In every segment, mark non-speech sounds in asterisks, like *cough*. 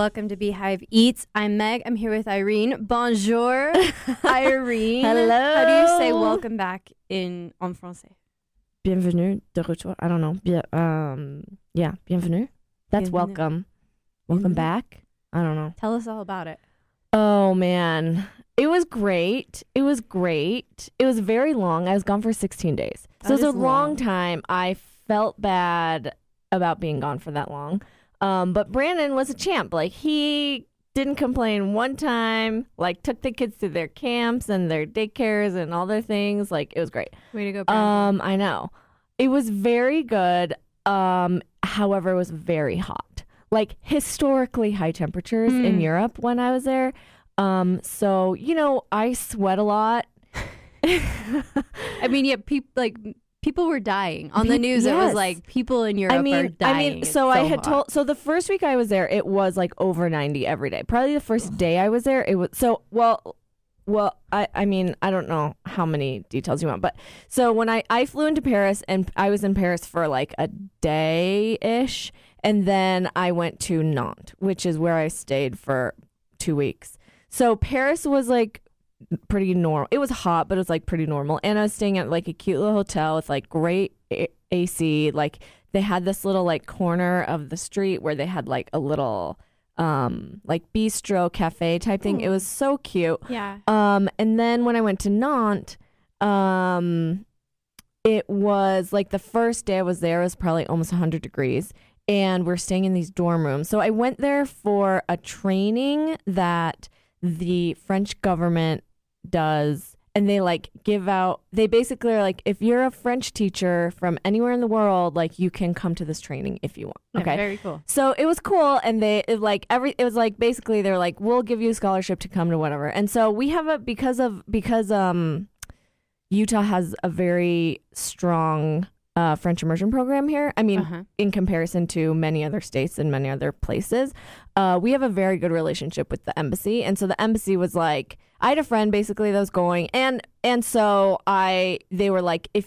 Welcome to Beehive Eats. I'm Meg. I'm here with Irene. Bonjour, *laughs* Irene. Hello. How do you say welcome back in en français? Bienvenue de retour. I don't know. Bien, um, yeah, bienvenue. That's Bienvenue. welcome. Welcome Bienvenue. back. I don't know. Tell us all about it. Oh man, it was great. It was great. It was very long. I was gone for 16 days, so That it was a long long. time. I felt bad about being gone for that long. Um, but Brandon was a champ. Like he didn't complain one time. Like took the kids to their camps and their daycares and all their things. Like it was great. Way to go, Brandon. Um, I know. It was very good. Um, however, it was very hot. Like historically high temperatures in Mm. Europe when I was there. Um, so you know, I sweat a lot. *laughs* I mean, yeah, people like people were dying on the news. It was like people in Europe I are mean, dying. I mean, so, I had hot. told. So the first week I was there, it was like over ninety every day. Probably the first day I was there, it was so well. Well, I, I mean, I don't know how many details you want, but so when I, I flew into Paris and I was in Paris for like a day ish, and then I went to Nantes, which is where I stayed for two weeks. So Paris was like pretty normal. It was hot, but it was like pretty normal. And I was staying at like a cute little hotel with like great A- AC. Like they had this little like corner of the street where they had like a little um like bistro cafe type thing. It was so cute. Yeah. Um, and then when I went to Nantes, um, it was like the first day I was there was probably almost 100 degrees, and we're staying in these dorm rooms. So I went there for a training that the French government does. And they like give out, they basically are like, if you're a French teacher from anywhere in the world, like you can come to this training if you want. Yeah, Okay. Very cool. So it was cool, and they it, like every it was like basically they're like we'll give you a scholarship to come to whatever, and so we have a because of because um Utah has a very strong uh, French immersion program here. I mean, Uh-huh. in comparison to many other states and many other places, uh, we have a very good relationship with the embassy, and so the embassy was like, I had a friend basically that was going, and and so I they were like, if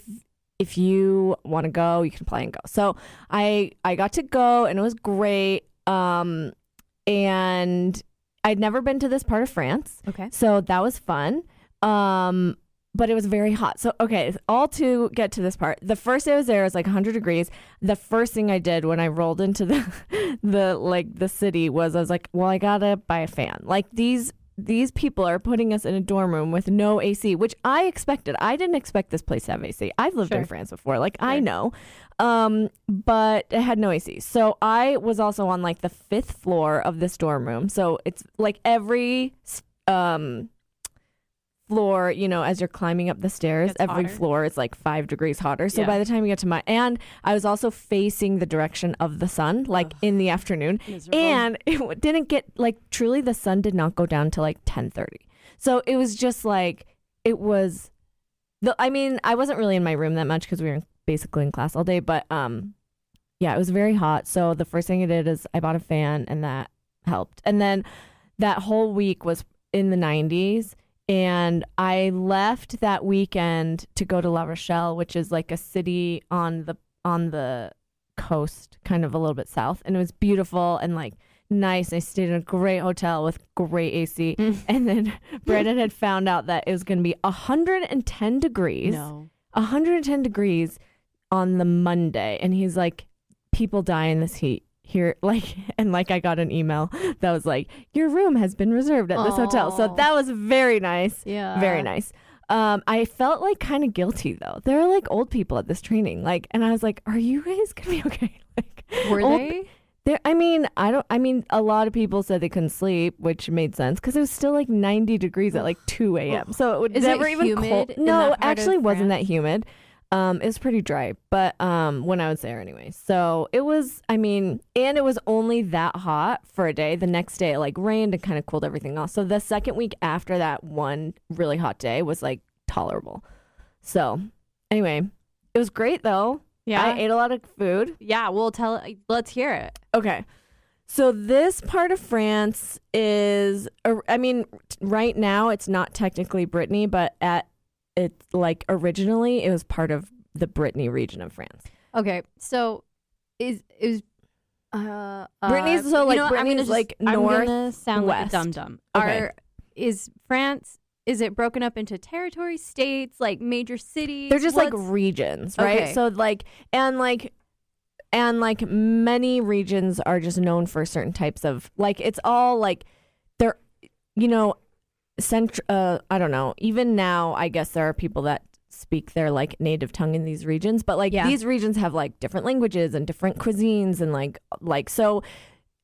if you want to go, you can apply and go. So I I got to go, and it was great. Um, and I'd never been to this part of France, Okay. so that was fun. Um, but it was very hot. So okay, all to get to this part. The first day I was there it was like 100 degrees. The first thing I did when I rolled into the *laughs* the like the city was I was like, well, I gotta buy a fan. Like these these people are putting us in a dorm room with no AC, which I expected. I didn't expect this place to have AC. I've lived in France before, like I know, um, but it had no AC. So I was also on like the fifth floor of this dorm room. So it's like every um floor, you know, as you're climbing up the stairs, every hotter. floor is like five degrees hotter. So Yeah. by the time you get to my, and I was also facing the direction of the sun, like Ugh. in the afternoon, Miserable. and *laughs* it didn't get like truly the sun did not go down to like ten thirty. So it was just like it was. The I mean, I wasn't really in my room that much because we were basically in class all day, but um, yeah, it was very hot. So the first thing I did is I bought a fan, and that helped. And then that whole week was in the 90s and I left that weekend to go to La Rochelle, which is like a city on the on the coast, kind of a little bit south, and it was beautiful and like nice. I stayed in a great hotel with great AC. Mm. And then *laughs* Brandon had found out that it was going to be 110 degrees. no. 110 degrees on the Monday, and he's like, people die in this heat here. *laughs* Like, and like, I got an email that was like, your room has been reserved at this hotel. So that was very nice. Yeah. Very nice. Um, I felt like kind of guilty though. There are like old people at this training, like, and I was like, "Are you guys gonna be *laughs* okay?" Like, Were old- they? There, I mean, I don't. I mean, a lot of people said they couldn't sleep, which made sense because it was still like 90 degrees at like 2 a.m. So it would Is it never even humid cold. No, that part of actually, wasn't that humid. Um, it was pretty dry, but um, when I was there anyway, so it was. I mean, and it was only that hot for a day. The next day, it like rained and kind of cooled everything off. So the second week after that one really hot day was like tolerable. So anyway, it was great though. Yeah. I ate a lot of food. yeah. We'll tell. Let's hear it. Okay. So this part of France is uh, I mean right now it's not technically Brittany but at it like originally it was part of the Brittany region of France. Okay. So is is Uh, Brittany's- uh, so, you like, know what, I'm Brittany's, gonna just- like, I'm gonna sound like a dum dum. Okay. Are is France? Is it broken up into territory, states, like major cities? They're just like regions, right? Okay. So like and like and like many regions are just known for certain types of like it's all like they're you know cent uh I don't know. Even now I guess there are people that speak their like native tongue in these regions, but like Yeah. these regions have like different languages and different cuisines and like like so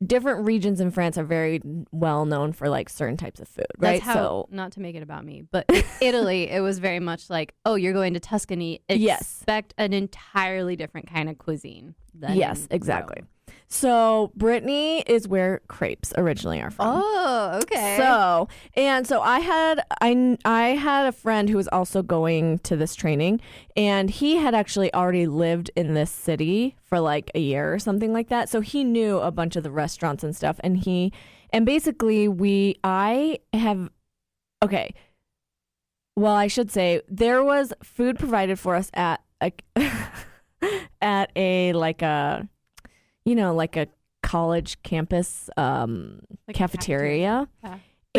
different regions in France are very well known for like certain types of food, That's right? how, so not to make it about me, but *laughs* Italy, it was very much like, oh, you're going to Tuscany. Yes. Expect an entirely different kind of cuisine. Than Yes, Rome. So Brittany is where crepes originally are from. Oh, okay. So and so I had I I had a friend who was also going to this training, and he had actually already lived in this city for like a year or something like that. So he knew a bunch of the restaurants and stuff, and he and basically we I have okay. Well, I should say there was food provided for us at a *laughs* at a like a you know like a college campus um Like a cafeteria. the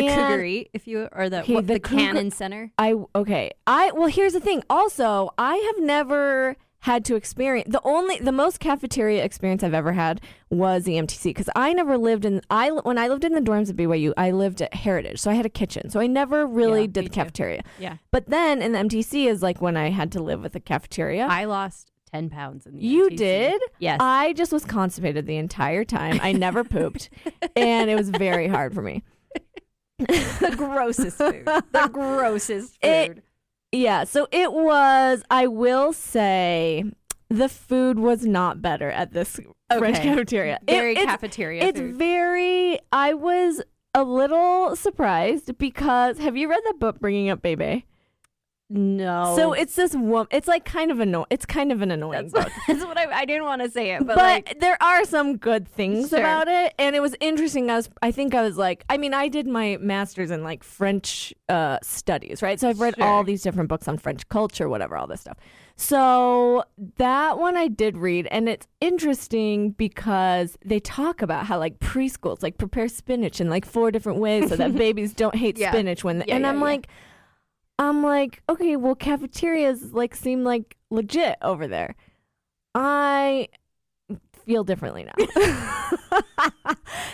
and- if you or the Okay, what, the the, Cougar- Cannon Center. I okay. I well here's the thing. Also, I have never had to experience the only the most cafeteria experience I've ever had was the MTC because I never lived in I when I lived in the dorms at BYU I lived at Heritage so I had a kitchen so I never really Yeah, did the too. cafeteria Yeah, but then in the MTC is like when I had to live with a cafeteria I lost ten pounds in the. you MTC. did Yes. I just was constipated the entire time I never *laughs* pooped and it was very hard for me the grossest food. The *laughs* grossest It- food. Yeah, so it was, I will say, the food was not better at this French Okay. cafeteria. It- Very it's, cafeteria it's food. very, I was a little surprised because, have you read that book, Bringing Up Bebe? No. So it's this woman, it's like kind of annoying, it's kind of an annoying that's, book. *laughs* that's what I, I didn't want to say it, but, But, like there are some good things Sure. about it, and it was interesting. I was, I think I was like, I mean, I did my master's in like French uh, studies, right? So I've read Sure. all these different books on French culture, whatever, all this stuff. So that one I did read, and it's interesting because they talk about how like preschools like prepare spinach in like four different ways so that *laughs* babies don't hate Yeah. spinach when. Yeah, and yeah, I'm like, I'm like, okay, well, cafeterias like seem like legit over there. I feel differently now. *laughs*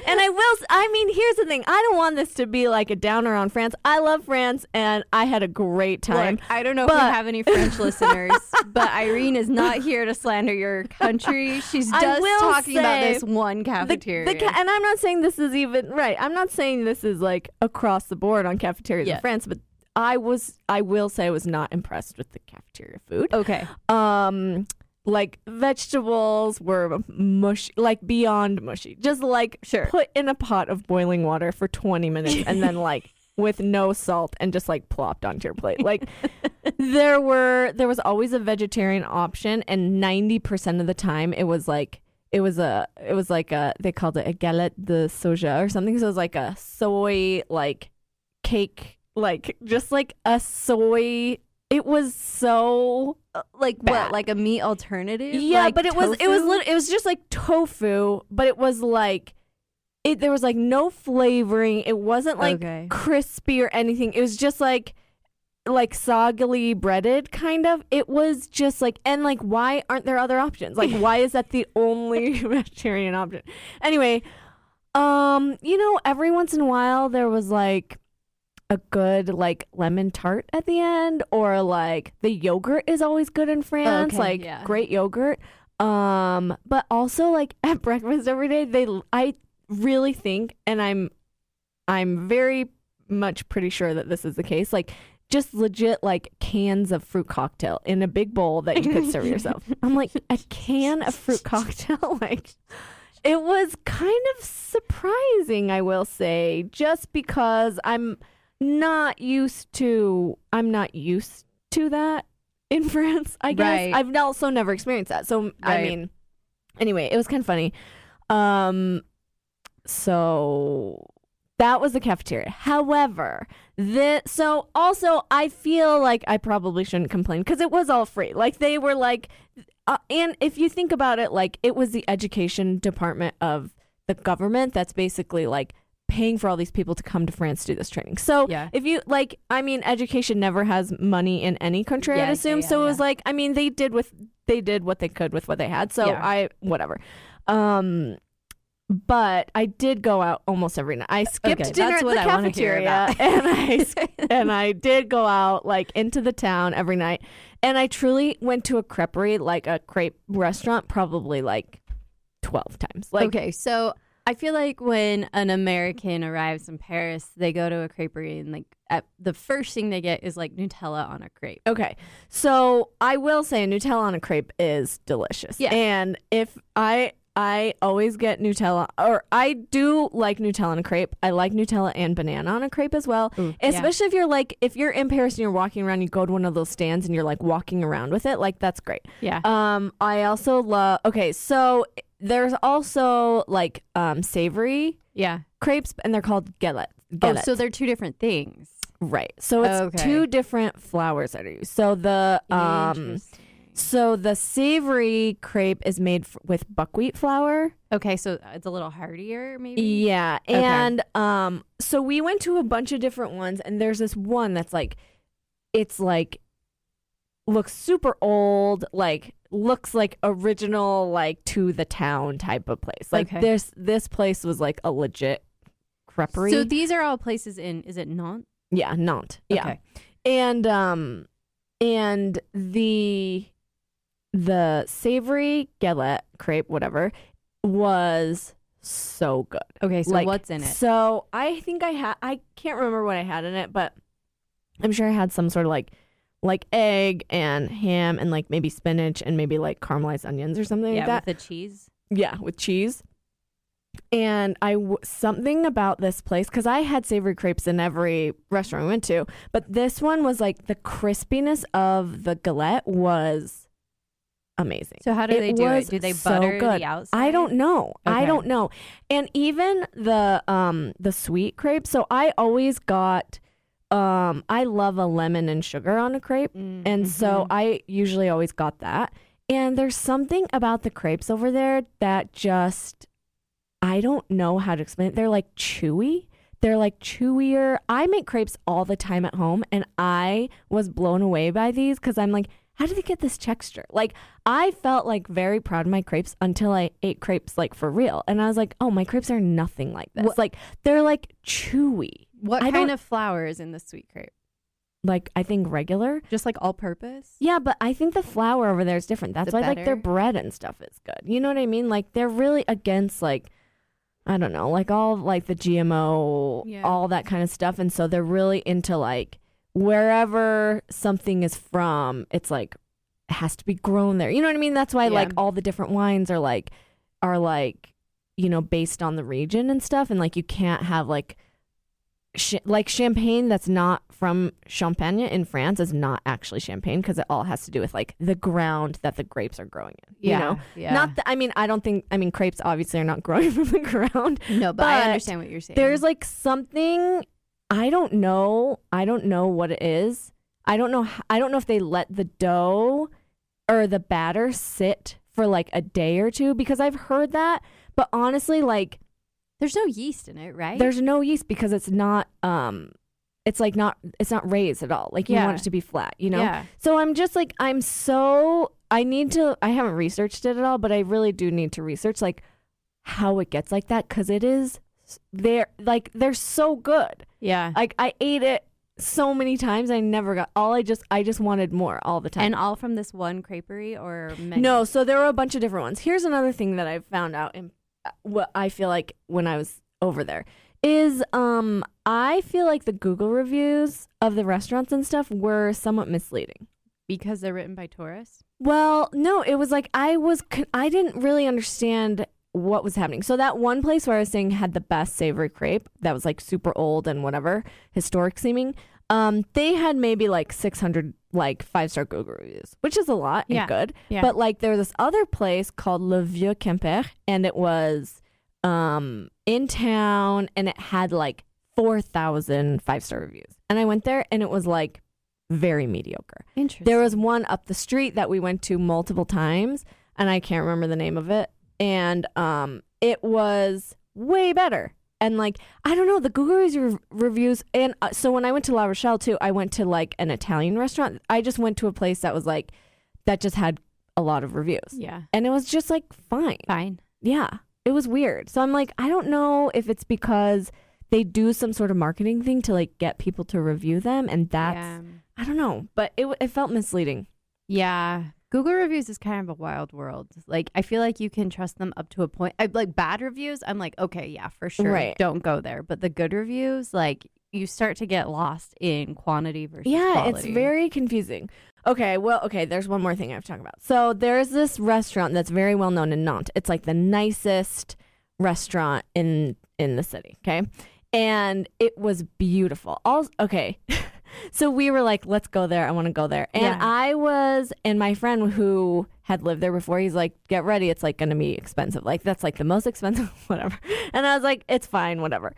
and I will, I mean, here's the thing. I don't want this to be like a downer on France. I love France and I had a great time. Look, I don't know if we have any French listeners, but Irene is not here to slander your country. She's just talking about this one The- cafeteria. the ca- and I'm not saying this is even right. I'm not saying this is like across the board on cafeterias Yeah. in France, but I was, I will say, I was not impressed with the cafeteria food. okay. um like vegetables were mushy like beyond mushy just like Sure. put in a pot of boiling water for 20 minutes and then like *laughs* with no salt and just like plopped onto your plate like *laughs* there were there was always a vegetarian option and 90% of the time it was like it was a it was like a they called it a galette de soja or something so it was like a soy like cake like just like a soy it was so Like Bad. what? Like a meat alternative? yeah, Like but it was it was tofu? lit- it was just like tofu, but it was like it there was like no flavoring. It wasn't like okay. crispy or anything. It was just like like soggily breaded kind of. It was just like and like why aren't there other options? Like *laughs* why is that the only *laughs* vegetarian option? Anyway, um, you know, every once in a while there was like a good like lemon tart at the end or like the yogurt is always good in France, Okay, like yeah. great yogurt. Um, but also like *laughs* at breakfast every day they I really think and I'm I'm very much pretty sure that this is the case. Like just legit like cans of fruit cocktail in a big bowl that you could serve *laughs* yourself. I'm like a can of fruit cocktail *laughs* like it was kind of surprising, I will say, just because I'm not used to I'm not used to that in *laughs* France, I guess. Right. I've also never experienced that. So I mean anyway, it was kind of funny. Um so that was the cafeteria. However, the so also I feel like I probably shouldn't complain because it was all free. Like they were like uh, and if you think about it, like it was the education department of the government that's basically like paying for all these people to come to France to do this training. So Yeah. if you like, I mean, education never has money in any country. Yeah, I'd assume. yeah, so it was like, I mean, they did with they did what they could with what they had. So. I whatever. Um, but I did go out almost every night. I skipped Okay, dinner at the I cafeteria, *laughs* and I *laughs* and I did go out like into the town every night. And I truly went to a creperie, like a crepe restaurant, probably like twelve times. Like okay, so I feel like when an American arrives in Paris, they go to a creperie and like at, the first thing they get is like Nutella on a crepe. Okay. So I will say Nutella on a crepe is delicious. Yeah. And if I I always get Nutella or I do like Nutella on a crepe. I like Nutella and banana on a crepe as well. Ooh, yeah. Especially if you're like if you're in Paris and you're walking around, you go to one of those stands and you're like walking around with it, like that's great. Yeah. Um I also love Okay, so there's also like um savory yeah. crepes and they're called galette. Oh, so they're two different things. right. So it's Okay. two different flours that are used. So the um so the savory crepe is made f- with buckwheat flour. Okay, so it's a little heartier, maybe. Yeah, Okay. and um, so we went to a bunch of different ones, and there's this one that's like, it's like, looks super old, like looks like original, like to the town type of place. Like Okay. this, this place was like a legit creperie. So these are all places in. Is it Nantes? yeah, Nantes. Yeah, Okay. and um, and the the savory galette crepe, whatever, was so good. Okay. So Like, what's in it? So I think I had I can't remember what I had in it, but I'm sure I had some sort of like like egg and ham and like maybe spinach and maybe like caramelized onions or something yeah, like that. with the cheese. yeah, with cheese. And I w- something about this place because I had savory crepes in every restaurant we went to, but this one was like the crispiness of the galette was amazing. So how do It they do it? Do they so butter good. the outside? I don't know. I don't know. And even the um the sweet crepes. So I always got um I love a lemon and sugar on a crepe. Mm, And so mhm. I usually always got that. And there's something about the crepes over there that just I don't know how to explain it. They're like chewy. They're like chewier. I make crepes all the time at home and I was blown away by these cuz I'm like how did they get this texture? Like I felt like very proud of my crepes until I ate crepes like for real. And I was like, "Oh, my crepes are nothing like this." What- Like they're like chewy. What I kind of flour is in the sweet crepe? Like I think regular. Just like all purpose. Yeah, but I think the flour over there is different. That's it why like their bread and stuff is good. You know what I mean? Like they're really against like I don't know, like all like the GMO, Yeah. all that kind of stuff, and so they're really into like wherever something is from. It's like it has to be grown there. You know what I mean? That's why Yeah. like all the different wines are like are like you know based on the region and stuff, and like you can't have like sh- like champagne that's not from Champagne in France is not actually champagne because it all has to do with like the ground that the grapes are growing in. You yeah. know, Yeah. not that I mean I don't think I mean crepes obviously are not *laughs* growing from the ground. no, but, I understand what you're saying. There's like something I don't know. I don't know what it is. I don't know. I don't know if they let the dough or the batter sit for like a day or two because I've heard that. But honestly, like there's no yeast in it, right? there's no yeast because it's not um it's like not it's not raised at all like you Yeah. want it to be flat you know Yeah. so i'm just like i'm so i need to i haven't researched it at all but i really do need to research like how it gets like that because it is they're like they're so good Yeah. like i ate it so many times i never got all i just i just wanted more all the time And all from this one creperie or many? no, so there were a bunch of different ones. Here's another thing that I've found out in what I feel like when I was over there is um I feel like the Google reviews of the restaurants and stuff were somewhat misleading. because they're written by tourists. Well, no, it was like I was con- I didn't really understand what was happening. So that one place where I was saying had the best savory crepe that was like super old and whatever, historic seeming. Um, they had maybe like 600 like five star Google reviews, which is a lot and Yeah. good. Yeah. But like there was this other place called Le Vieux Quimper, and it was um in town, and it had like 4,000 five star reviews. And I went there, and it was like very mediocre. Interesting. There was one up the street that we went to multiple times, and I can't remember the name of it. And um, it was way better. And like I don't know the Google re- reviews, and uh, so when I went to La Rochelle too, I went to like an Italian restaurant. I just went to a place that was like that just had a lot of reviews, yeah. and it was just like fine. Fine. Yeah, it was weird. So I'm like, I don't know if it's because they do some sort of marketing thing to like get people to review them, and that's yeah. I don't know, but it it felt misleading. Yeah. Google reviews is kind of a wild world. Like I feel like you can trust them up to a point. I, like bad reviews, I'm like, okay, yeah, for sure. Right. Don't go there. But the good reviews, like you start to get lost in quantity versus Yeah, quality. it's very confusing. Okay, well, okay, there's one more thing I have to talk about. So there's this restaurant that's very well known in Nantes. It's like the nicest restaurant in in the city, okay? And it was beautiful. All okay. *laughs* so we were like, let's go there. I want to go there. And Yeah. I was and my friend who had lived there before, he's like, get ready, it's like going to be expensive. Like that's like the most expensive *laughs* whatever. And I was like, it's fine, whatever.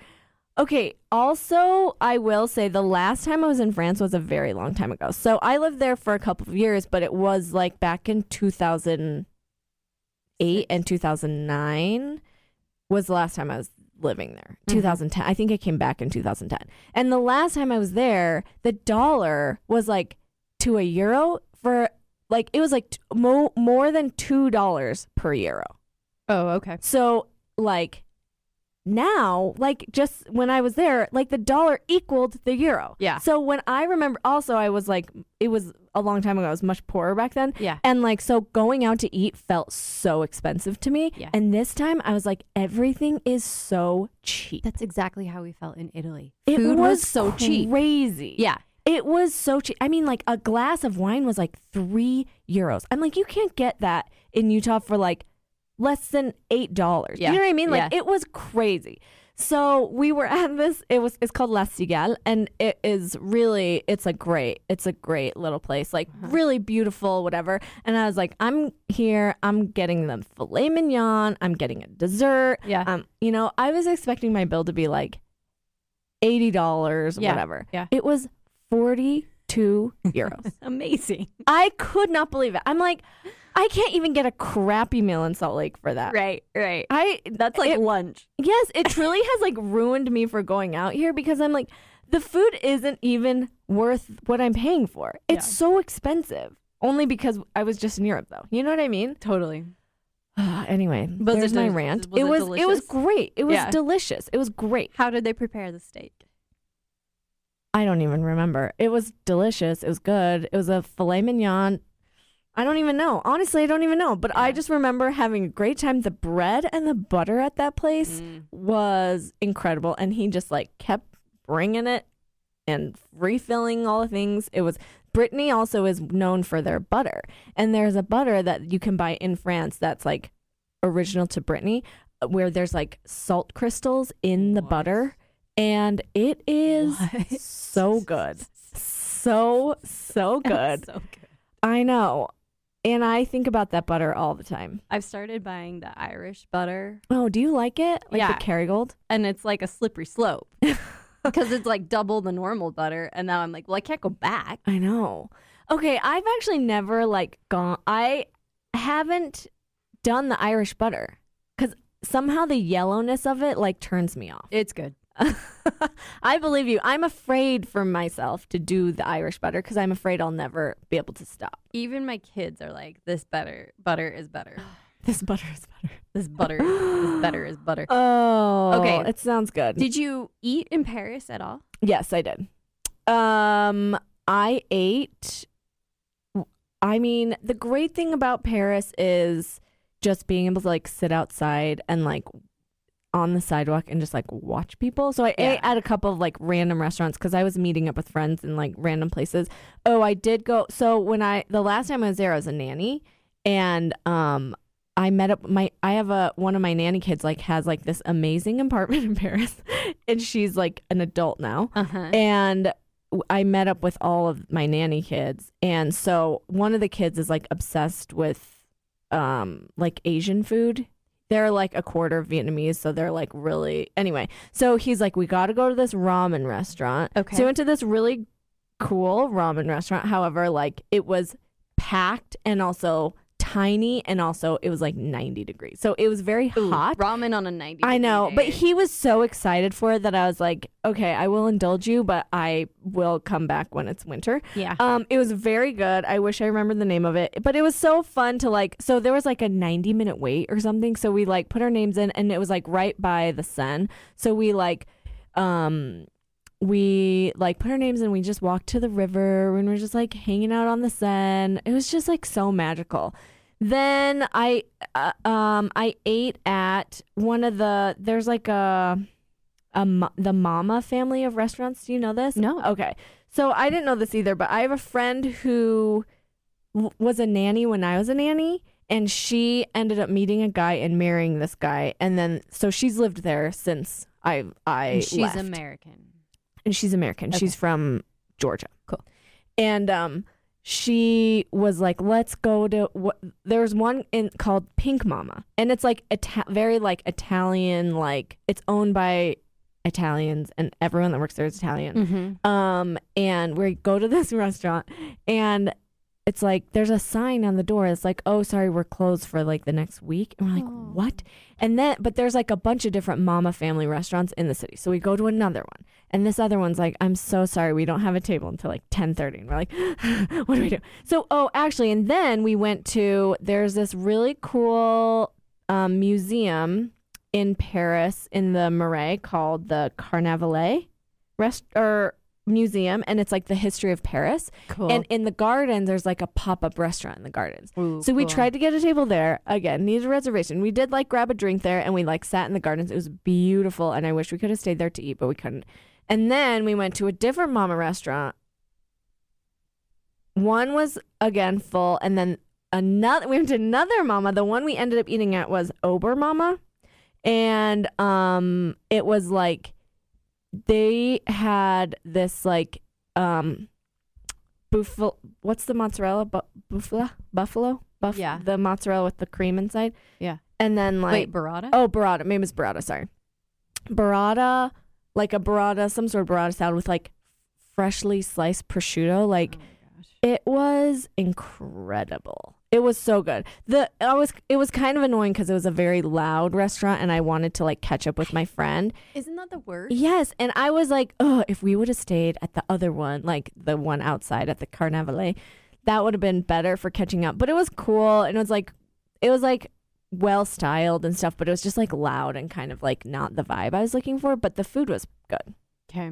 Okay. Also, I will say the last time I was in France was a very long time ago. So I lived there for a couple of years, but it was like back in 2008 and 2009 was the last time I was living there. Mhm. 2010. I think I came back in 2010. And the last time I was there, the dollar was like to a euro for like it was like t- mo- more than $2 per euro. Oh, okay. So like now, like just when I was there, like the dollar equaled the euro. Yeah. So when I remember also I was like it was a long time ago. I was much poorer back then. Yeah. And like so going out to eat felt so expensive to me. Yeah. And this time I was like everything is so cheap. That's exactly how we felt in Italy. It Food was, so cheap. Crazy. Yeah. It was so cheap. I mean, like a glass of wine was like three euros. I'm like, you can't get that in Utah for like less than eight dollars. Yeah. You know what I mean? Like Yeah. it was crazy. So we were *laughs* at this. It was it's called La Cigale, and it is really it's a great it's a great little place, like Uh-huh. really beautiful, whatever. And I was like, I'm here. I'm getting them filet mignon. I'm getting a dessert. Yeah. Um, you know, I was expecting my bill to be like eighty dollars, Yeah, whatever. yeah. It was forty two euros. *laughs* Amazing. I could not believe it. I'm like, I can't even get a crappy meal in Salt Lake for that. Right, right. I That's like it- lunch. yes, it *laughs* truly has like ruined me for going out here because I'm like, the food isn't even worth what I'm paying for. It's Yeah. so expensive. Only because I was just in Europe, though. You know what I mean? Totally. *sighs* anyway, Was there's my rant. was it it was it was great. It was Yeah. delicious. It was great. How did they prepare the steak? I don't even remember. It was delicious. It was good. It was a filet mignon. I don't even know. Honestly, I don't even know. But I just remember having a great time. The bread and the butter at that place Mm. was incredible. And he just like kept bringing it and refilling all the things. It was Brittany also is known for their butter. And there's a butter that you can buy in France that's like original to Brittany where there's like salt crystals in the What? butter and it is What? so good. So so *laughs* good. so good. I know. And I think about that butter all the time. I've started buying the Irish butter, Oh, do you like it? Like Yeah. the Kerrygold? and it's like a slippery slope *laughs* because it's like double the normal butter. And now I'm like, well, I can't go back. I know. Okay, I've actually never like gone I haven't done the Irish butter cuz somehow the yellowness of it like turns me off. It's good. *laughs* I believe you. I'm afraid for myself to do the Irish butter cuz I'm afraid I'll never be able to stop. Even my kids are like, this better butter is better. *sighs* This butter is better. *laughs* This butter, this better is butter. *gasps* Oh, Okay. It sounds good. Did you eat in Paris at all? Yes, I did. Um, I ate. I mean, the great thing about Paris is just being able to like sit outside and like on the sidewalk and just like watch people. So I Yeah. ate at a couple of like random restaurants because I was meeting up with friends in like random places. Oh, I did go. So when I the last time I was there, I was a nanny, and um, I met up my I have a one of my nanny kids like has like this amazing *laughs* apartment in Paris, and she's like an adult now Uh huh. and I met up with all of my nanny kids, and so one of the kids is like obsessed with um like Asian food. They're like a quarter Vietnamese, so they're like really anyway. So he's like, we got to go to this ramen restaurant. Okay. So we went to this really cool ramen restaurant. However, like it was packed and also tiny and also it was like 90 degrees. So it was very Ooh, hot. ramen on a 90 I know, degree but he was so excited for it that I was like, okay, I will indulge you, but I will come back when it's winter. yeah Um, it was very good. I wish I remembered the name of it, but it was so fun to like. So there was like a ninety minute wait or something. So we like put our names in, and it was like right by the Seine. So we like, um, we like put our names in. We just walked to the river and we're just like hanging out on the Seine. It was just like so magical. Then I, uh, um, I ate at one of the. There's like a, a the Mama family of restaurants. Do you know this? No. Okay. So I didn't know this either, but I have a friend who w- was a nanny when I was a nanny, and she ended up meeting a guy and marrying this guy, and then so she's lived there since I I And she's left. American and she's American. Okay. She's from Georgia. Cool. And um, she was like, "Let's go to." What, there's one in called Pink Mamma, and it's like Ita- very like Italian. Like it's owned by Italians, and everyone that works there is Italian. mm-hmm. Um, and we go to this *laughs* restaurant, and it's like there's a sign on the door. It's like, "Oh, sorry, we're closed for like the next week." And we're like, Oh. "What?" And then, but there's like a bunch of different mama family restaurants in the city. So we go to another one, and this other one's like, "I'm so sorry, we don't have a table until like 10:30." And we're like, *laughs* "What do we do?" So, oh, actually, and then we went to there's this really cool um, museum in Paris in the Marais called the Carnavalet rest or museum, and it's like the history of Paris. cool And in the gardens, there's like a pop up restaurant in the gardens. Ooh, So we cool. tried to get a table there. Again, needed a reservation. We did like grab a drink there and we like sat in the gardens. It was beautiful and I wish we could have stayed there to eat, but we couldn't. And then we went to a different mama restaurant. One was again full and then another we went to another mama. The one we ended up eating at was Ober Mamma. And um it was like they had this like um buffalo what's the mozzarella Bu- buffalo? Buffalo? Buff Yeah. the mozzarella with the cream inside? Yeah. and then like wait burrata? Oh burrata. Maybe it's burrata sorry. Burrata like a burrata some sort of burrata salad with like freshly sliced prosciutto like Oh it was incredible. It was so good. The I was it was kind of annoying because it was a very loud restaurant and I wanted to like catch up with my friend. isn't that the worst Yes, and I was like, oh, if we would have stayed at the other one, like the one outside at the Carnavalet, that would have been better for catching up. But it was cool and it was like it was like well styled and stuff, but it was just like loud and kind of like not the vibe I was looking for. But the food was good. okay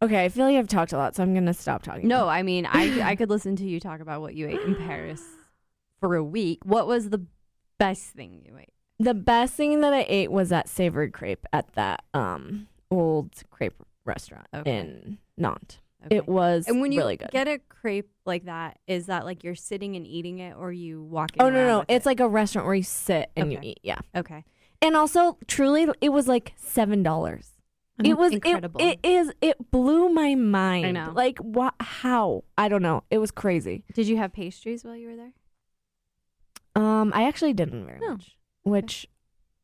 Okay, I feel like I've talked a lot, so I'm gonna stop talking. no i mean i i could listen to you talk about what you ate in paris for a week what was the best thing you ate The best thing that I ate was that savory crepe at that um old crepe restaurant Okay. in Nantes. Okay. It was and when you really good. get a crepe like that, is that like you're sitting and eating it, or you walk? oh no no, it's it? like a restaurant where you sit and you eat. Yeah, okay. and also truly, it was like seven dollars. It was it, incredible. it is it blew my mind. I know. Like what? How? I don't know. It was crazy. Did you have pastries while you were there? Um, I actually didn't very No. much, which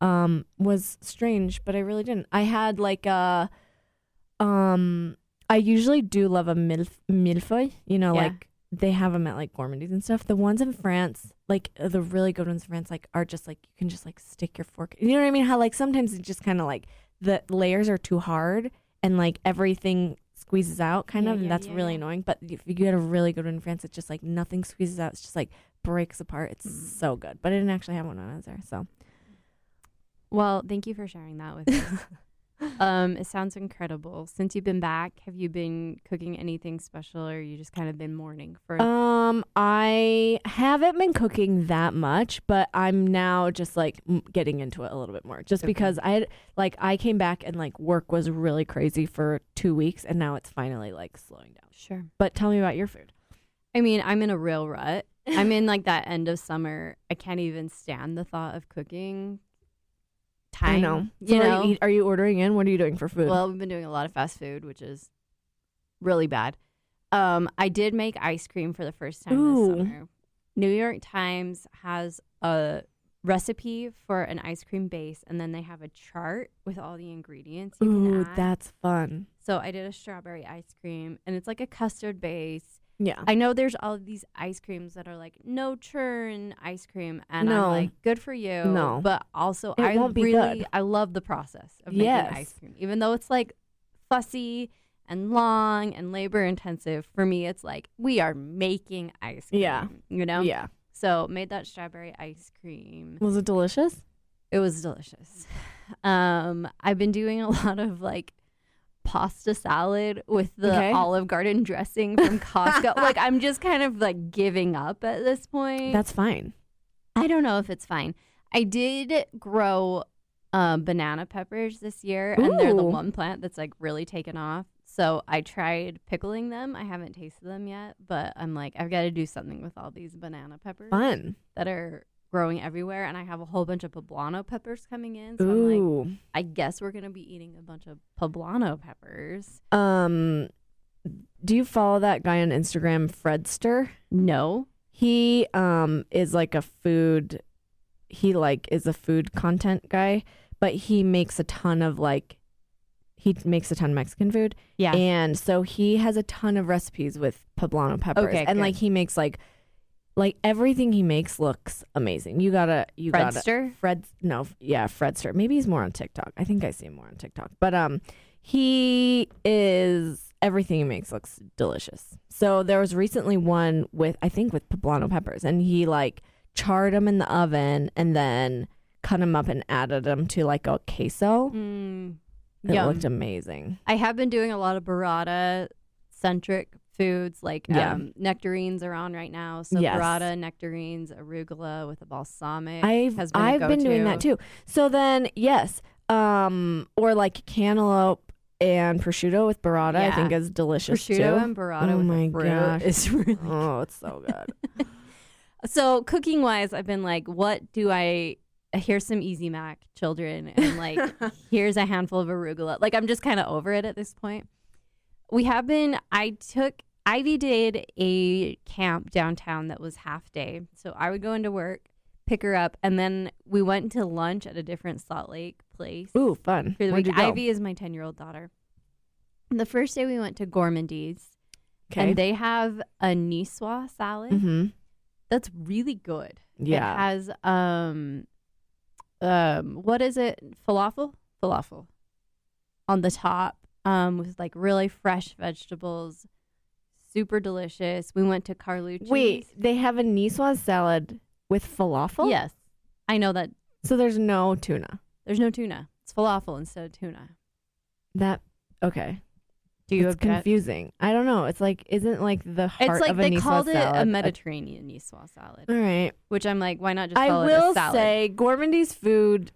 um was strange, but I really didn't. I had like a um. I usually do love a milf millefeuille. You know, Yeah. like they have them at like Gourmandise and stuff. The ones in France, like uh, the really good ones in France, like are just like you can just like stick your fork. You know what I mean? How like sometimes it just kind of like the layers are too hard and like everything squeezes out kind Yeah, of and yeah, that's really annoying but if you get a really good one in france it's just like nothing squeezes out it's just like breaks apart it's Mm. so good but i didn't actually have one when i was there so Well, thank you for sharing that with us. *laughs* um, it sounds incredible. Since you've been back, have you been cooking anything special, or you just kind of been mourning for? um i haven't been cooking that much but i'm now just like m- getting into it a little bit more just Okay. because i had like i came back and like work was really crazy for two weeks and now it's finally like slowing down sure. but tell me about your food I mean, I'm in a real rut. I'm in like *laughs* that end of summer. I can't even stand the thought of cooking. Time, i know so You are, know, you eat, are you ordering in what are you doing for food Well, we've been doing a lot of fast food, which is really bad. Um, I did make ice cream for the first time Ooh. this summer. New York Times has a recipe for an ice cream base, and then they have a chart with all the ingredients. You can Ooh, that's fun. So I did a strawberry ice cream, and it's like a custard base. Yeah. I know there's all of these ice creams that are like no churn ice cream, and No. I'm like, good for you. No. but also It I really good. I love the process of making ice cream, even though it's like fussy and long and labor intensive. For me, it's like we are making ice cream. Yeah. you know. yeah. So made that strawberry ice cream. Was it delicious? It was delicious. *sighs* Um, I've been doing a *laughs* lot of like pasta salad with the Okay. Olive Garden dressing from *laughs* Costco. like I'm just kind of like giving up at this point. That's fine. I don't know if it's fine. I did grow um, banana peppers this year, and they're the one plant that's like really taken off. So I tried pickling them. I haven't tasted them yet, but I'm like, I've got to do something with all these banana peppers Fun. that are growing everywhere. And I have a whole bunch of poblano peppers coming in. So I'm like, I guess we're gonna be eating a bunch of poblano peppers. Um, do you follow that guy on Instagram, Fredster? No, He um is like a food. He like is a food content guy, but he makes a ton of like. He makes a ton of Mexican food, yeah, and so he has a ton of recipes with poblano peppers, Okay, and good. like he makes like, like everything he makes looks amazing. You gotta, you gotta. Fredster. Fred, no, yeah, Fredster. Maybe he's more on TikTok. I think I see him more on TikTok. But um, he is everything he makes looks delicious. So there was recently one with I think with poblano peppers, and he like charred them in the oven and then cut them up and added them to like a queso. Mm, It yum. looked amazing. I have been doing a lot of burrata centric foods, like Yeah. um, nectarines are on right now. So Yes. burrata, nectarines, arugula with a balsamic. I've has been I've been doing that too. So then yes, um, or like cantaloupe and prosciutto with burrata. I think is delicious Prosciutto too. and burrata Oh my gosh. is *laughs* really oh, it's so good. *laughs* So cooking wise, I've been like, what do I? Here's some Easy Mac, children, and like *laughs* here's a handful of arugula. Like I'm just kind of over it at this point. We have been. I took Ivy did a camp downtown that was half day, so I would go into work, pick her up, and then we went to lunch at a different Salt Lake place Ooh, fun. for the Where'd week. you go? Ivy is my ten year old daughter. The first day we went to Gourmandise, Okay. and they have a Niçoise salad mm-hmm. that's really good. Yeah. It has um um what is it? Falafel? Falafel. On the top. Um with like really fresh vegetables. Super delicious. We went to Carlucci's. Wait, they have a Niçoise salad with falafel. Yes. I know that So there's no tuna. there's no tuna. It's falafel instead of tuna. That okay. Do you it's object? confusing. I don't know. It's like isn't like the heart It's like of a they Niçoise called it a Mediterranean Niçoise salad, All right. which I'm like, why not just I call it will a salad? say Gourmandise food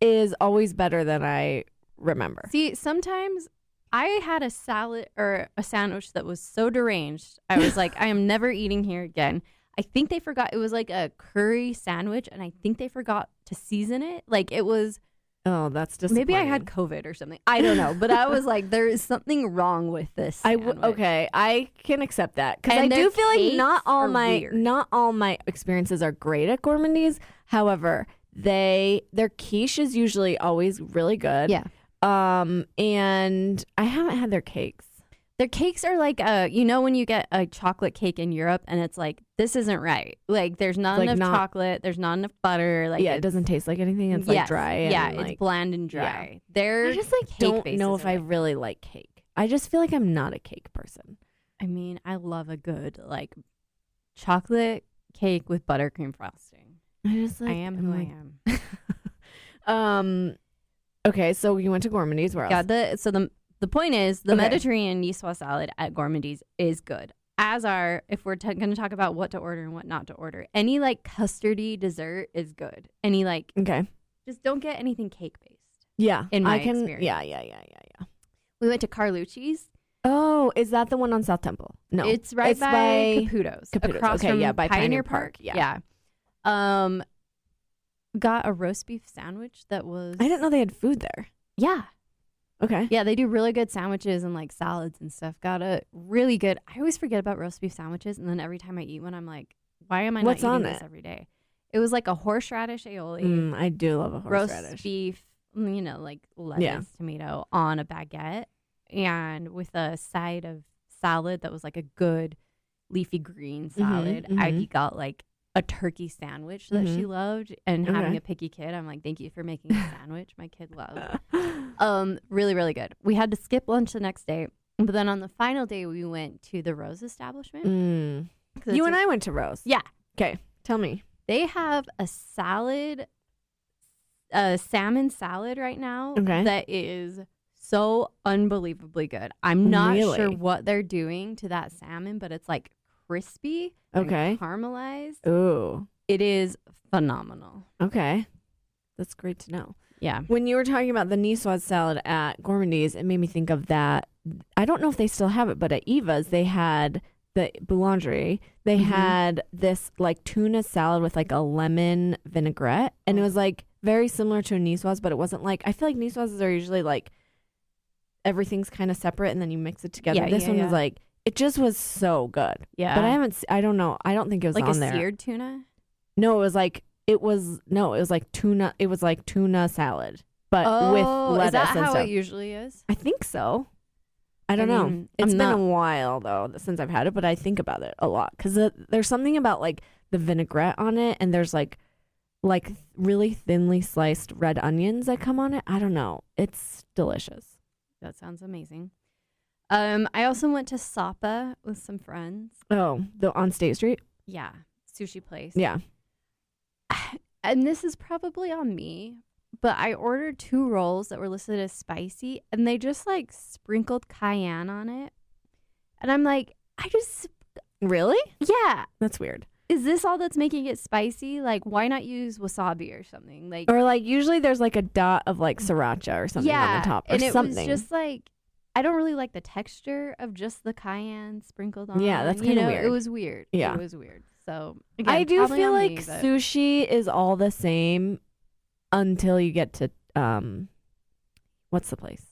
is always better than I remember. See, sometimes I had a salad or a sandwich that was so deranged. I was like, I am never eating here again. I think they forgot it was like a curry sandwich, and I think they forgot to season it. Like it was Oh, that's just maybe I had COVID or something. I don't know, but I was *laughs* like, there is something wrong with this. I w- okay, I can accept that because I do feel like not all my weird. not all my experiences are great at gourmandise. However, they their quiche is usually always really good. Yeah. Um, and I haven't had their cakes. Their cakes are like uh you know when you get a chocolate cake in Europe and it's like this isn't right. Like there's not Like enough not- chocolate, there's not enough butter. Like yeah, it doesn't taste like anything. It's like yes, dry. And yeah, like, it's bland and dry. They're I just like cake don't bases know if are I like- really like cake. I just feel like I'm not a cake person. I mean, I love a good like chocolate cake with buttercream frosting. I just like I am who I am. *laughs* Um. Okay, so you went to Gourmandise. Where else? Yeah, the so the the point is the Okay. Mediterranean Niçoise salad at Gourmandise is good. As are if we're t- going to talk about what to order and what not to order. Any like custardy dessert is good. Any like okay. just don't get anything cake based. Yeah, In my I can. experience. Yeah, yeah, yeah, yeah, yeah. We went to Carlucci's. Oh, is that the one on South Temple? No, It's right It's by, by Caputo's. Caputo's. Across Okay, from yeah, by Pioneer, Pioneer Park. Park, yeah. yeah. Um, got a roast beef sandwich that was. I didn't know they had food there. Yeah, Okay. yeah, they do really good sandwiches and like salads and stuff. Got a really good. I always forget about roast beef sandwiches, and then every time I eat one, I'm like, why am I What's not on eating this it? every day? It was like a horseradish aioli, Mm, I do love a roast beef, mm, you know, like lettuce, tomato on a baguette, and with a side of salad that was like a good leafy green salad. I mhm. got like a turkey sandwich that she Mhm. loved, and having a picky kid, I'm like, thank you for making a sandwich. My kid loved. *laughs* Um, really, really good. We had to skip lunch the next day, but then on the final day, we went to the Rose establishment. Mm. You and a- I went to Rose. Yeah. Okay, tell me. They have a salad, a salmon salad right now Okay. that is so unbelievably good. I'm not sure what they're doing to that salmon, but it's like crispy, and Okay. caramelized. Ooh. It is phenomenal. Okay. That's great to know. Yeah. When you were talking about the Niçoise salad at Gourmandise, it made me think of that. I don't know if they still have it, but at Eva's, they had the boulangerie. They Mhm. had this like tuna salad with like a lemon vinaigrette. And it was like very similar to a Niçoise, but it wasn't like, I feel like Niçoises are usually like everything's kind of separate and then you mix it together. Yeah, this yeah, one was like, it just was so good. Yeah. But I haven't, se- I don't know. I don't think it was like on a there. seared tuna. No, it was like it was no, it was like tuna. It was like tuna salad, but with Oh, lettuce is that and how stuff. it usually is? I think so. I don't I know. mean, It's I'm been not- a while though since I've had it, but I think about it a lot because there's something about like the vinaigrette on it, and there's like like really thinly sliced red onions that come on it. I don't know. It's delicious. That sounds amazing. Um, I also went to Sapa with some friends. Oh, the on State Street. Yeah, sushi place. Yeah. *sighs* and this is probably on me, but I ordered two rolls that were listed as spicy, and they just like sprinkled cayenne on it, and I'm like, I just Really? yeah. That's weird. Is this all that's making it spicy? Like, why not use wasabi or something? Like, Or like usually there's like a dot of like sriracha or something yeah, on the top or and it something. was just like I don't really like the texture of just the cayenne sprinkled on. Yeah, that's kinda weird. It was weird. Yeah. it was weird. So I do feel like me, but- sushi is all the same until you get to um what's the place?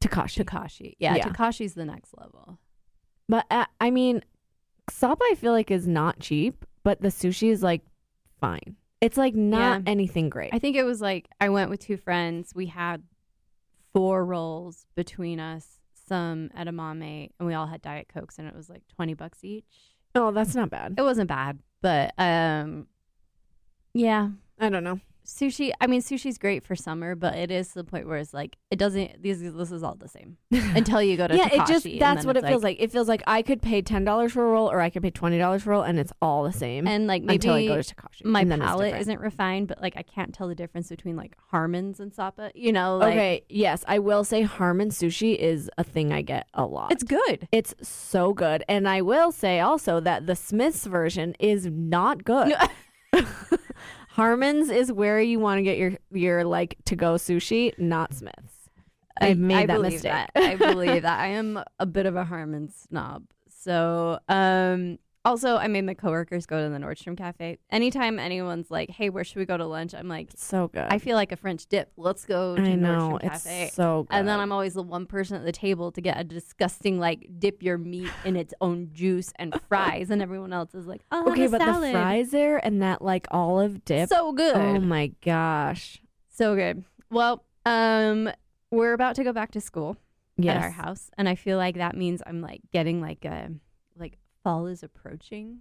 Takashi. Takashi. Yeah, Yeah. Takashi's the next level. But uh, I mean Sapa I feel like is not cheap, but the sushi is like fine. It's like not Yeah. anything great. I think it was like I went with two friends. We had four rolls between us, some edamame, and we all had diet cokes, and it was like twenty bucks each. oh, that's not bad. It wasn't bad, but um, yeah, I don't know. Sushi. I mean, sushi's great for summer, but it is to the point where it's like it doesn't. These this is all the same *laughs* until you go to yeah, it just that's what it feels like. It feels like I could pay ten dollars for a roll or I could pay twenty dollars for a roll and it's all the same And like maybe until I go to Takashi. my and then it's palate isn't refined, but like I can't tell the difference between like Harmon's and Sapa. You know, like okay, yes, I will say Harmon sushi is a thing I get a lot. it's good. It's so good. And I will say also that the Smiths version is not good. *laughs* *laughs* Harmon's is where you want to get your your like to go sushi, not Smiths. I've made I that mistake. that. *laughs* I believe that. I am a bit of a Harmon snob. So, um, also, I made my coworkers go to the Nordstrom Cafe. Anytime anyone's like, "Hey, where should we go to lunch?" I'm like, so good. I feel like a French dip. Let's go to I know Nordstrom Cafe. it's so good. And then I'm always the one person at the table to get a disgusting like dip your meat in its own juice and *laughs* fries, and everyone else is like, "Oh, okay, but salad. the fries there and that like olive dip. so good, oh my gosh. so good." Well, um, we're about to go back to school. Yes. at our house and i feel like that means i'm like getting like a like fall is approaching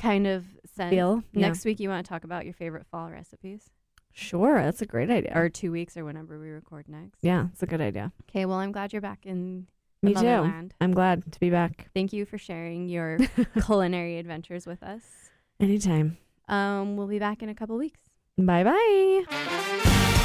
kind of sense Feel. Yeah. next week you want to talk about your favorite fall recipes Sure, that's a great idea. or two weeks or whenever we record next yeah, it's a good idea. okay well i'm glad you're back in the Me too. motherland I'm glad to be back. thank you for sharing your *laughs* culinary adventures with us Anytime. um we'll be back in a couple weeks Bye bye.